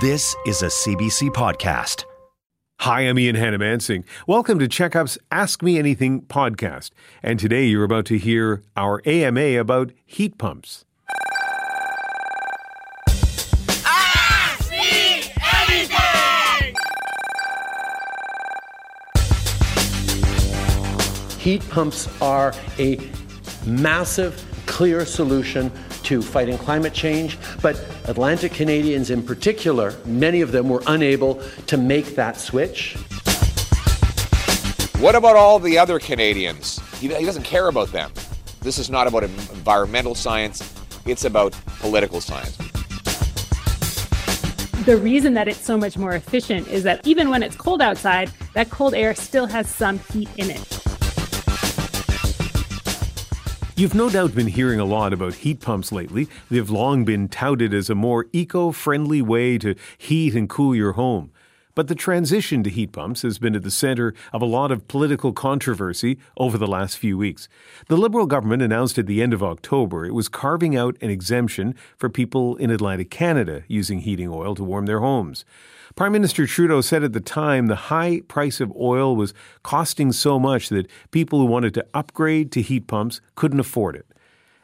This is a CBC podcast. Hi, I'm Ian Hanomansing. Welcome to Checkup's Ask Me Anything podcast. And today you're about to hear our AMA about heat pumps. Ask me anything! Heat pumps are a massive, clear solution to fighting climate change, but Atlantic Canadians in particular, many of them were unable to make that switch. What about all the other Canadians? He, he doesn't care about them. This is not about environmental science, it's about political science. The reason that it's so much more efficient is that even when it's cold outside, that cold air still has some heat in it. You've no doubt been hearing a lot about heat pumps lately. They've long been touted as a more eco friendly way to heat and cool your home. But the transition to heat pumps has been at the center of a lot of political controversy over the last few weeks. The Liberal government announced at the end of October it was carving out an exemption for people in Atlantic Canada using heating oil to warm their homes. Prime Minister Trudeau said at the time the high price of oil was costing so much that people who wanted to upgrade to heat pumps couldn't afford it.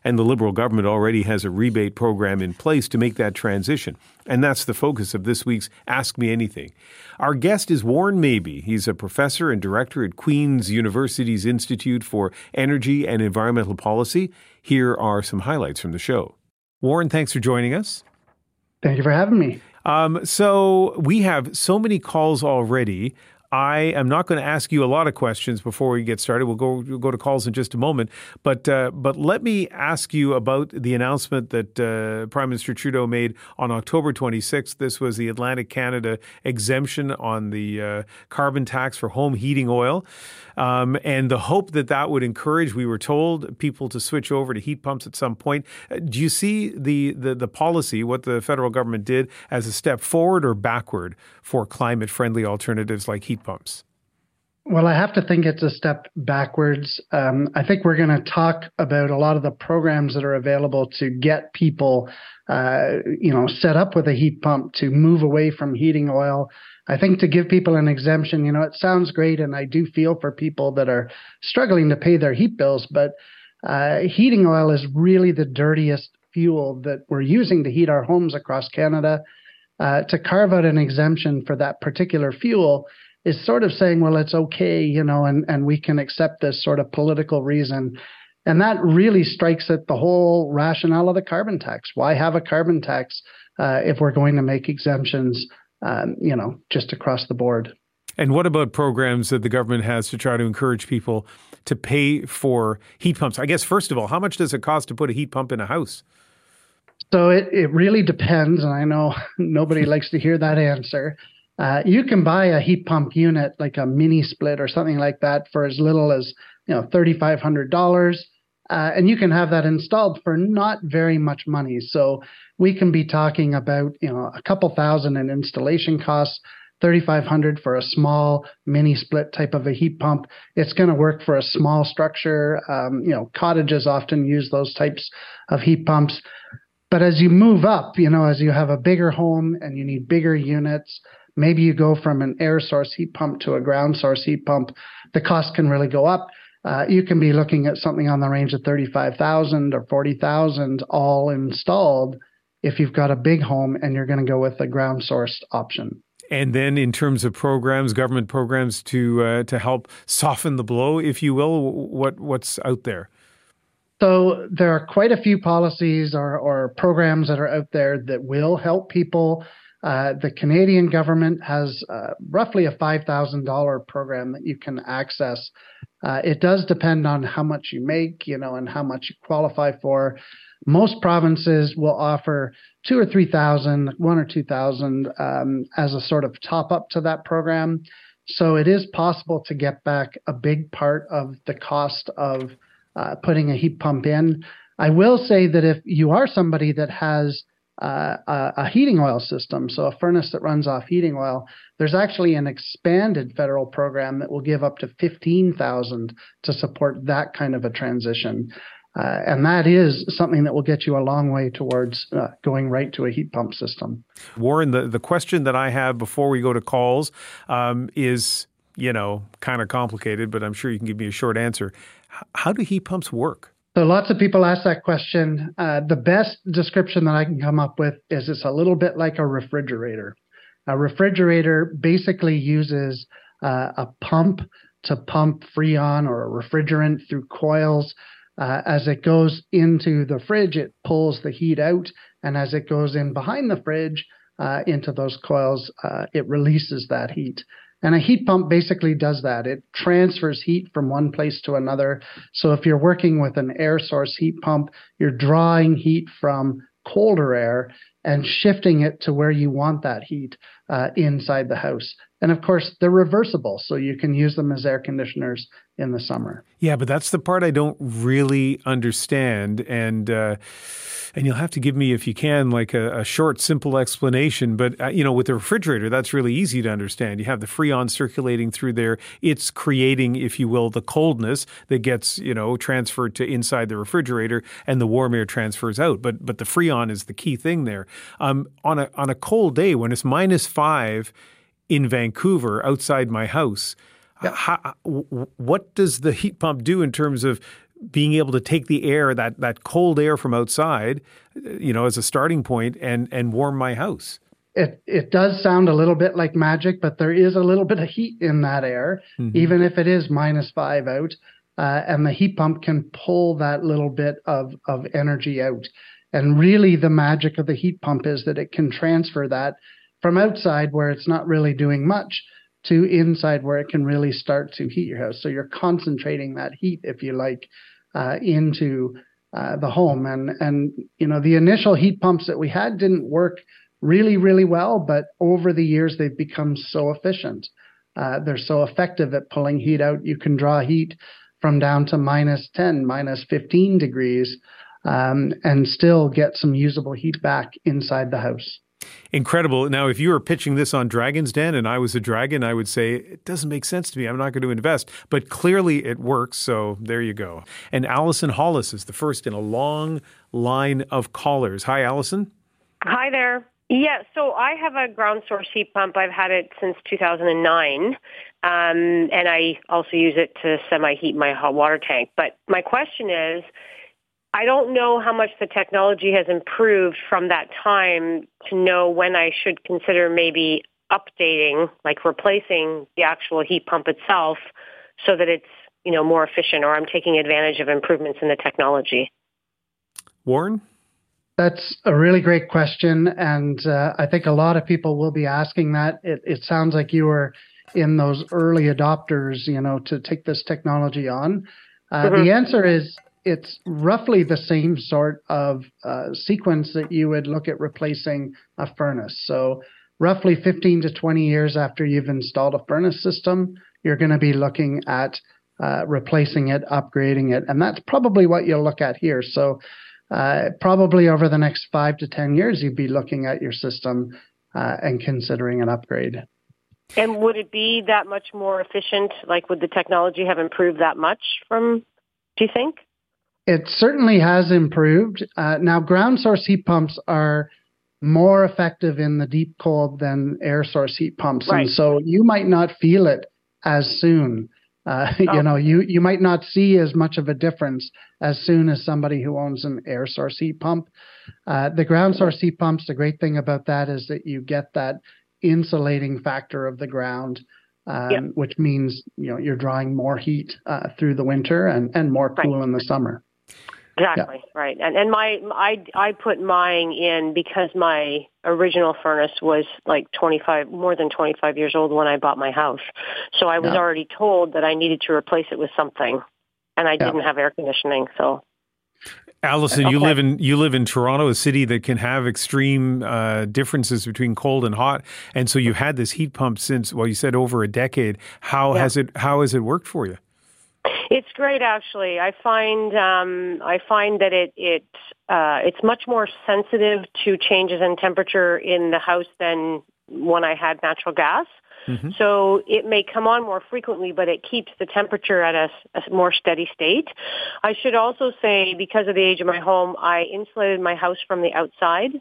And the Liberal government already has a rebate program in place to make that transition. And that's the focus of this week's Ask Me Anything. Our guest is Warren Mabee. He's a professor and director at Queen's University's Institute for Energy and Environmental Policy. Here are some highlights from the show. Warren, thanks for joining us. Thank you for having me. Um, so we have so many calls already. I am not going to ask you a lot of questions before we get started. We'll go we'll go to calls in just a moment, but uh, but let me ask you about the announcement that uh, Prime Minister Trudeau made on October 26th. This was the Atlantic Canada exemption on the uh, carbon tax for home heating oil, um, and the hope that that would encourage. We were told people to switch over to heat pumps at some point. Uh, do you see the, the the policy, what the federal government did, as a step forward or backward for climate friendly alternatives like heat pumps? Well, I have to think it's a step backwards. Um, I think we're going to talk about a lot of the programs that are available to get people, uh, you know, set up with a heat pump to move away from heating oil. I think to give people an exemption, you know, it sounds great, and I do feel for people that are struggling to pay their heat bills, but uh, heating oil is really the dirtiest fuel that we're using to heat our homes across Canada. Uh, to carve out an exemption for that particular fuel is sort of saying, well, it's okay, you know, and, and we can accept this sort of political reason. And that really strikes at the whole rationale of the carbon tax. Why have a carbon tax uh, if we're going to make exemptions, um, you know, just across the board? And what about programs that the government has to try to encourage people to pay for heat pumps? I guess, first of all, how much does it cost to put a heat pump in a house? So it, it really depends. And I know nobody likes to hear that answer. Uh, you can buy a heat pump unit like a mini split or something like that for as little as you know thirty five hundred dollars, uh, and you can have that installed for not very much money. So we can be talking about you know a couple thousand in installation costs. 3500 for a small mini split type of a heat pump it's going to work for a small structure um, you know cottages often use those types of heat pumps but as you move up you know as you have a bigger home and you need bigger units Maybe you go from an air source heat pump to a ground source heat pump. The cost can really go up. Uh, you can be looking at something on the range of 35,000 or 40,000 all installed if you've got a big home and you're going to go with a ground sourced option. And then, in terms of programs, government programs to uh, to help soften the blow, if you will, what what's out there? So there are quite a few policies or, or programs that are out there that will help people uh, the Canadian government has uh, roughly a $5,000 program that you can access. Uh, it does depend on how much you make, you know, and how much you qualify for. most provinces will offer two or three thousand, one or two thousand um, as a sort of top up to that program. So it is possible to get back a big part of the cost of uh, putting a heat pump in. I will say that if you are somebody that has uh, a, heating oil system, so a furnace that runs off heating oil, there's actually an expanded federal program that will give up to 15,000 to support that kind of a transition. Uh, and that is something that will get you a long way towards uh, going right to a heat pump system. Warren, the, the question that I have before we go to calls um, is, you know, kind of complicated, but I'm sure you can give me a short answer. H- how do heat pumps work? So lots of people ask that question. Uh, the best description that I can come up with is it's a little bit like a refrigerator. A refrigerator basically uses uh, a pump to pump freon or a refrigerant through coils uh, as it goes into the fridge, it pulls the heat out, and as it goes in behind the fridge uh, into those coils, uh, it releases that heat. And a heat pump basically does that. It transfers heat from one place to another. So if you're working with an air source heat pump, you're drawing heat from colder air and shifting it to where you want that heat uh, inside the house. And of course, they're reversible, so you can use them as air conditioners in the summer. Yeah, but that's the part I don't really understand, and uh, and you'll have to give me, if you can, like a, a short, simple explanation. But uh, you know, with the refrigerator, that's really easy to understand. You have the freon circulating through there; it's creating, if you will, the coldness that gets you know transferred to inside the refrigerator, and the warm air transfers out. But but the freon is the key thing there. Um, on a on a cold day when it's minus five in Vancouver outside my house. How, what does the heat pump do in terms of being able to take the air, that, that cold air from outside, you know, as a starting point and, and warm my house? It, it does sound a little bit like magic, but there is a little bit of heat in that air, mm-hmm. even if it is minus five out. Uh, and the heat pump can pull that little bit of, of energy out. And really, the magic of the heat pump is that it can transfer that from outside where it's not really doing much to inside where it can really start to heat your house. So you're concentrating that heat, if you like, uh, into uh, the home. And and you know the initial heat pumps that we had didn't work really really well, but over the years they've become so efficient. Uh, they're so effective at pulling heat out. You can draw heat from down to minus 10, minus 15 degrees, um, and still get some usable heat back inside the house. Incredible. Now, if you were pitching this on Dragon's Den and I was a dragon, I would say, it doesn't make sense to me. I'm not going to invest. But clearly it works. So there you go. And Allison Hollis is the first in a long line of callers. Hi, Allison. Hi there. Yeah, so I have a ground source heat pump. I've had it since 2009. Um, and I also use it to semi heat my hot water tank. But my question is, I don't know how much the technology has improved from that time to know when I should consider maybe updating, like replacing the actual heat pump itself so that it's, you know, more efficient or I'm taking advantage of improvements in the technology. Warren? That's a really great question. And uh, I think a lot of people will be asking that. It, it sounds like you were in those early adopters, you know, to take this technology on. Uh, mm-hmm. The answer is it's roughly the same sort of uh, sequence that you would look at replacing a furnace. So, roughly 15 to 20 years after you've installed a furnace system, you're going to be looking at uh, replacing it, upgrading it, and that's probably what you'll look at here. So, uh, probably over the next five to 10 years, you'd be looking at your system uh, and considering an upgrade. And would it be that much more efficient? Like, would the technology have improved that much from, do you think? It certainly has improved. Uh, now, ground source heat pumps are more effective in the deep cold than air source heat pumps, right. and so you might not feel it as soon. Uh, oh. You know, you you might not see as much of a difference as soon as somebody who owns an air source heat pump. Uh, the ground source heat pumps, the great thing about that is that you get that insulating factor of the ground, um, yep. which means you know you're drawing more heat uh, through the winter and and more cool right. in the summer. Exactly yeah. right, and and my I I put mine in because my original furnace was like 25 more than 25 years old when I bought my house, so I was yeah. already told that I needed to replace it with something, and I yeah. didn't have air conditioning, so. Allison, you live in you live in Toronto, a city that can have extreme uh, differences between cold and hot, and so you've had this heat pump since well, you said over a decade. How Yeah. has it How has it worked for you? It's great, actually. I find um, I find that it it uh, it's much more sensitive to changes in temperature in the house than when I had natural gas. So it may come on more frequently, but it keeps the temperature at a, a more steady state. I should also say, because of the age of my home, I insulated my house from the outside.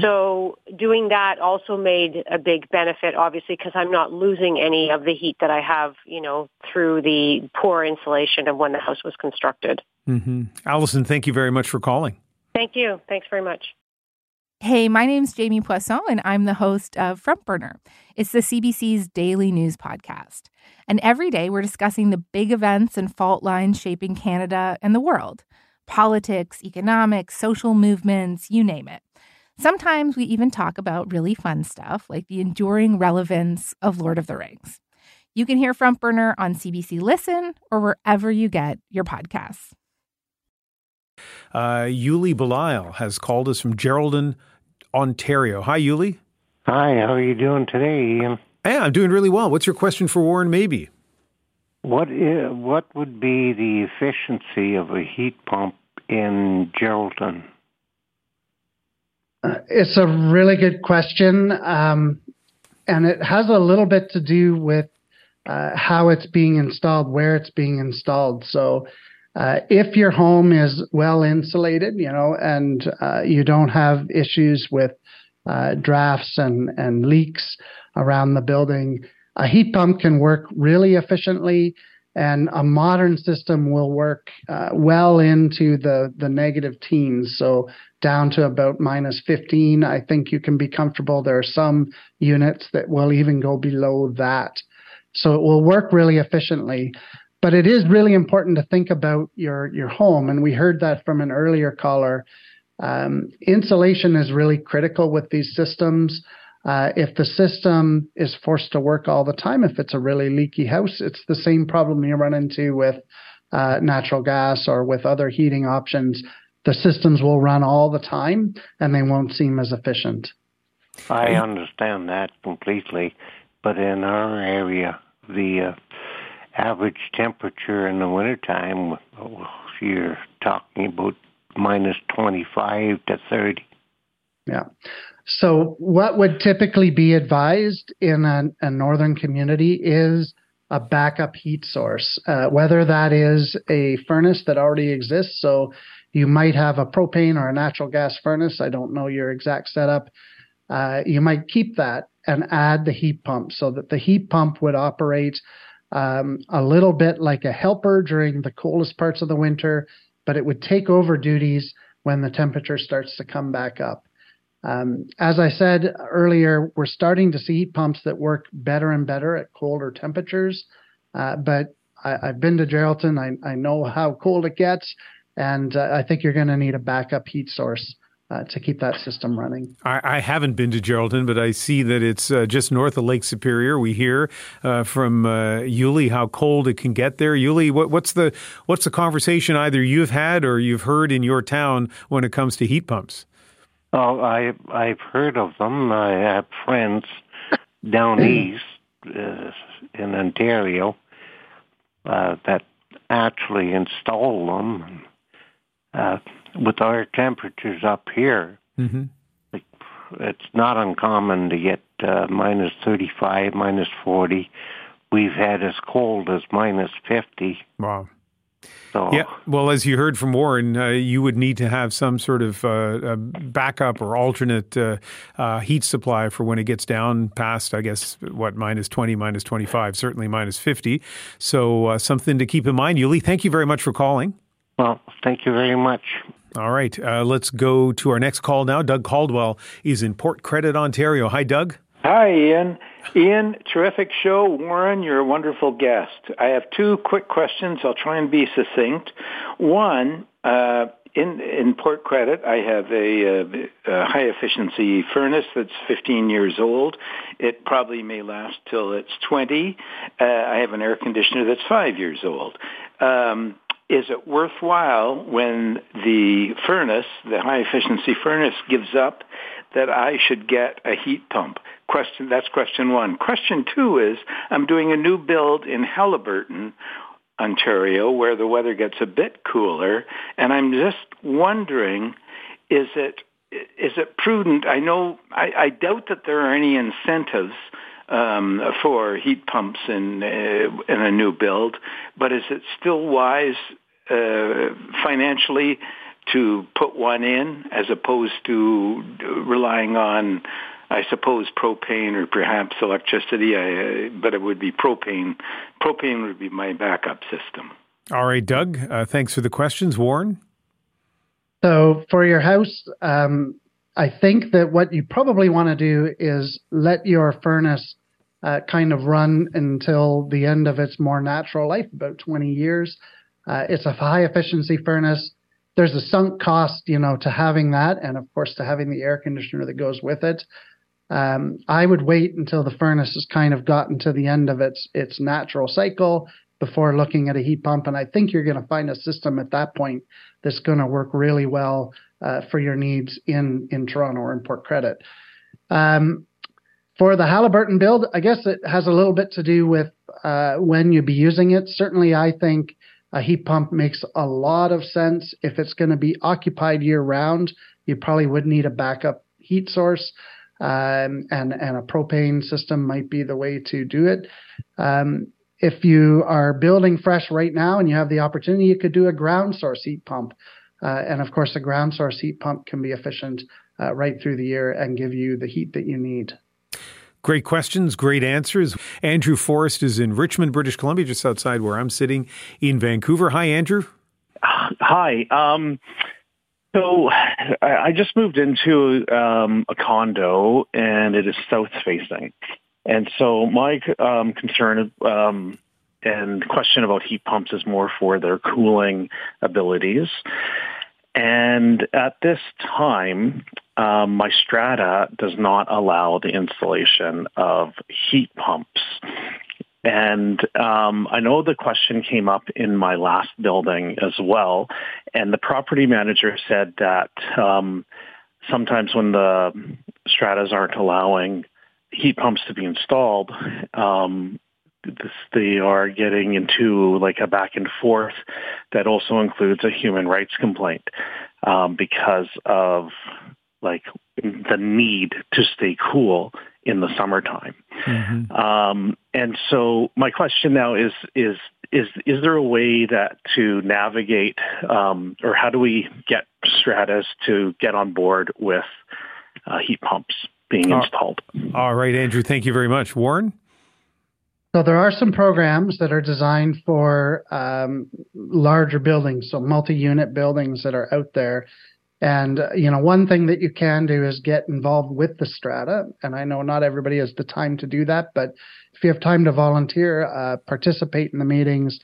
So doing that also made a big benefit, obviously, because I'm not losing any of the heat that I have, you know, through the poor insulation of when the house was constructed. hmm Allison, thank you very much for calling. Thank you. Thanks very much. Hey, my name's Jamie Poisson, and I'm the host of Front Burner. It's the CBC's daily news podcast. And every day we're discussing the big events and fault lines shaping Canada and the world politics, economics, social movements, you name it. Sometimes we even talk about really fun stuff like the enduring relevance of Lord of the Rings. You can hear Front Burner on CBC Listen or wherever you get your podcasts. Uh, Yuli Belisle has called us from Geraldton, Ontario. Hi, Yuli. Hi, how are you doing today, Ian? Hey, I'm doing really well. What's your question for Warren Mabee? What what would be the efficiency of a heat pump in Geraldton? Uh, it's a really good question, um, and it has a little bit to do with uh, how it's being installed, where it's being installed. So, uh, if your home is well insulated, you know, and uh, you don't have issues with uh, drafts and, and leaks around the building, a heat pump can work really efficiently. And a modern system will work uh, well into the, the negative teens. So, down to about minus 15, I think you can be comfortable. There are some units that will even go below that. So it will work really efficiently. But it is really important to think about your, your home. And we heard that from an earlier caller. Um, insulation is really critical with these systems. Uh, if the system is forced to work all the time, if it's a really leaky house, it's the same problem you run into with uh, natural gas or with other heating options. The systems will run all the time and they won't seem as efficient. I understand that completely, but in our area, the uh, average temperature in the wintertime, oh, you're talking about minus 25 to 30. Yeah. So, what would typically be advised in a, a northern community is a backup heat source, uh, whether that is a furnace that already exists. So, you might have a propane or a natural gas furnace. I don't know your exact setup. Uh, you might keep that and add the heat pump so that the heat pump would operate um, a little bit like a helper during the coldest parts of the winter, but it would take over duties when the temperature starts to come back up. Um, as I said earlier, we're starting to see heat pumps that work better and better at colder temperatures. Uh, but I, I've been to Geraldton. I, I know how cold it gets, and uh, I think you're going to need a backup heat source uh, to keep that system running. I, I haven't been to Geraldton, but I see that it's uh, just north of Lake Superior. We hear uh, from uh, Yuli how cold it can get there. Yuli, what, what's the what's the conversation either you've had or you've heard in your town when it comes to heat pumps? Oh, I I've heard of them. I have friends down east uh, in Ontario uh, that actually install them. Uh, with our temperatures up here, Mm-hmm. it's not uncommon to get uh, minus 35, minus 40. We've had as cold as minus 50. Wow. So Yeah. Well, as you heard from Warren, uh, you would need to have some sort of uh, uh, backup or alternate uh, uh, heat supply for when it gets down past, I guess, what, minus 20, minus 25, certainly minus 50. So uh, something to keep in mind. Yuli, thank you very much for calling. Well, thank you very much. All right. Uh, let's go to our next call now. Doug Caldwell is in Port Credit, Ontario. Hi, Doug. Hi, Ian. Ian, terrific show. Warren, you're a wonderful guest. I have two quick questions. I'll try and be succinct. One, uh, in in Port Credit, I have a, a, a high efficiency furnace that's 15 years old. It probably may last till it's 20. Uh, I have an air conditioner that's five years old. Um, is it worthwhile when the furnace, the high efficiency furnace gives up that I should get a heat pump? Question, that's question one. Question two is, I'm doing a new build in Haliburton, Ontario, where the weather gets a bit cooler, and I'm just wondering, is it is it prudent? I know I, I doubt that there are any incentives um, for heat pumps in uh, in a new build, but is it still wise uh, financially to put one in as opposed to relying on, I suppose, propane or perhaps electricity? I, uh, but it would be propane. Propane would be my backup system. All right, Doug. Uh, thanks for the questions, Warren. So for your house, um, I think that what you probably want to do is let your furnace uh, kind of run until the end of its more natural life, about 20 years. Uh, it's a high efficiency furnace. There's a sunk cost, you know, to having that, and of course to having the air conditioner that goes with it. Um, I would wait until the furnace has kind of gotten to the end of its its natural cycle before looking at a heat pump. And I think you're going to find a system at that point that's going to work really well uh, for your needs in in Toronto or in Port Credit. Um, for the Haliburton build, I guess it has a little bit to do with uh, when you'd be using it. Certainly, I think a heat pump makes a lot of sense. If it's going to be occupied year round, you probably would need a backup heat source. Um, and and a propane system might be the way to do it. Um, if you are building fresh right now and you have the opportunity, you could do a ground source heat pump. Uh, and of course, a ground source heat pump can be efficient uh, right through the year and give you the heat that you need. Great questions, great answers. Andrew Forrest is in Richmond, British Columbia, just outside where I'm sitting in Vancouver. Hi, Andrew. Hi. Um, so I just moved into um, a condo, and it is south facing. And so my um, concern um, and question about heat pumps is more for their cooling abilities. And at this time, um, my strata does not allow the installation of heat pumps. And um, I know the question came up in my last building as well. And the property manager said that um, sometimes when the stratas aren't allowing heat pumps to be installed, um, this, they are getting into like a back and forth that also includes a human rights complaint um, because of like the need to stay cool in the summertime. Mm-hmm. Um, and so my question now is is is is there a way that to navigate um, or how do we get Stratas to get on board with uh, heat pumps being installed? All right, Andrew, thank you very much. Warren? So there are some programs that are designed for um, larger buildings, so multi-unit buildings that are out there. And uh, you know, one thing that you can do is get involved with the strata. And I know not everybody has the time to do that, but if you have time to volunteer, uh, participate in the meetings,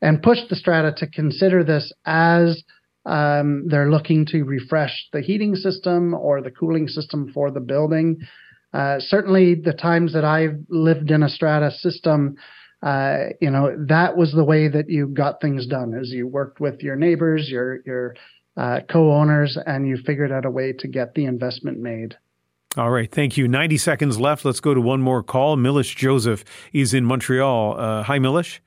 and push the strata to consider this as um, they're looking to refresh the heating system or the cooling system for the building. Uh, certainly, the times that I've lived in a strata system, uh, you know, that was the way that you got things done. As you worked with your neighbors, your your uh, co-owners, and you figured out a way to get the investment made. All right, thank you. Ninety seconds left. Let's go to one more call. Milish Joseph is in Montreal. Uh, hi, Milish.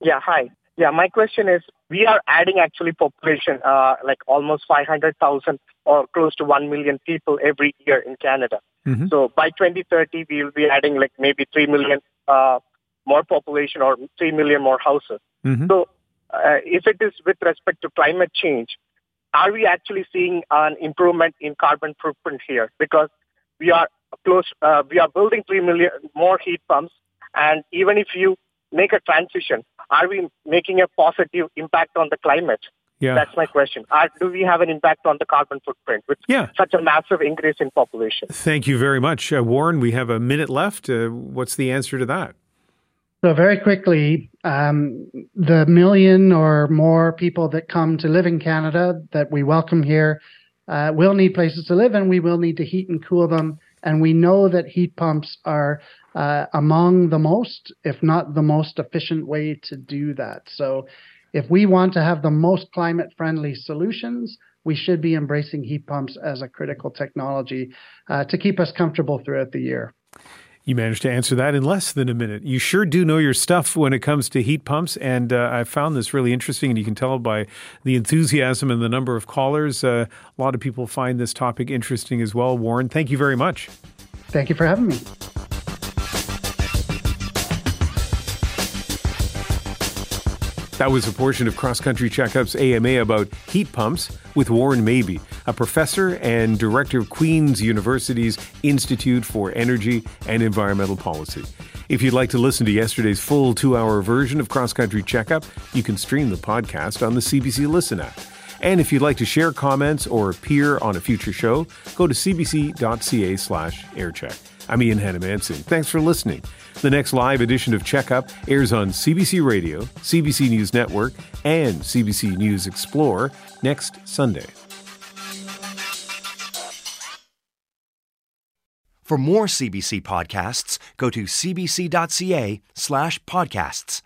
Yeah, hi. Yeah, my question is: We are adding actually population, uh, like almost five hundred thousand or close to one million people every year in Canada. Mm-hmm. So by 2030, we will be adding like maybe 3 million uh, more population or 3 million more houses. Mm-hmm. So uh, if it is with respect to climate change, are we actually seeing an improvement in carbon footprint here? Because we are close, uh, we are building 3 million more heat pumps. And even if you make a transition, are we making a positive impact on the climate? Yeah. That's my question. Uh, do we have an impact on the carbon footprint with yeah. such a massive increase in population? Thank you very much. Uh, Warren, we have a minute left. Uh, what's the answer to that? So, very quickly, um, the million or more people that come to live in Canada that we welcome here uh, will need places to live and we will need to heat and cool them. And we know that heat pumps are uh, among the most, if not the most efficient way to do that. So, if we want to have the most climate friendly solutions, we should be embracing heat pumps as a critical technology uh, to keep us comfortable throughout the year. You managed to answer that in less than a minute. You sure do know your stuff when it comes to heat pumps. And uh, I found this really interesting, and you can tell by the enthusiasm and the number of callers. Uh, a lot of people find this topic interesting as well. Warren, thank you very much. Thank you for having me. That was a portion of Cross Country Checkup's AMA about heat pumps with Warren Mabee, a professor and director of Queen's University's Institute for Energy and Environmental Policy. If you'd like to listen to yesterday's full two hour version of Cross Country Checkup, you can stream the podcast on the CBC Listen app. And if you'd like to share comments or appear on a future show, go to cbc.ca slash aircheck. I'm Ian Hanomansing. Thanks for listening. The next live edition of Checkup airs on CBC Radio, CBC News Network, and CBC News Explore next Sunday. For more CBC podcasts, go to cbc.ca slash podcasts.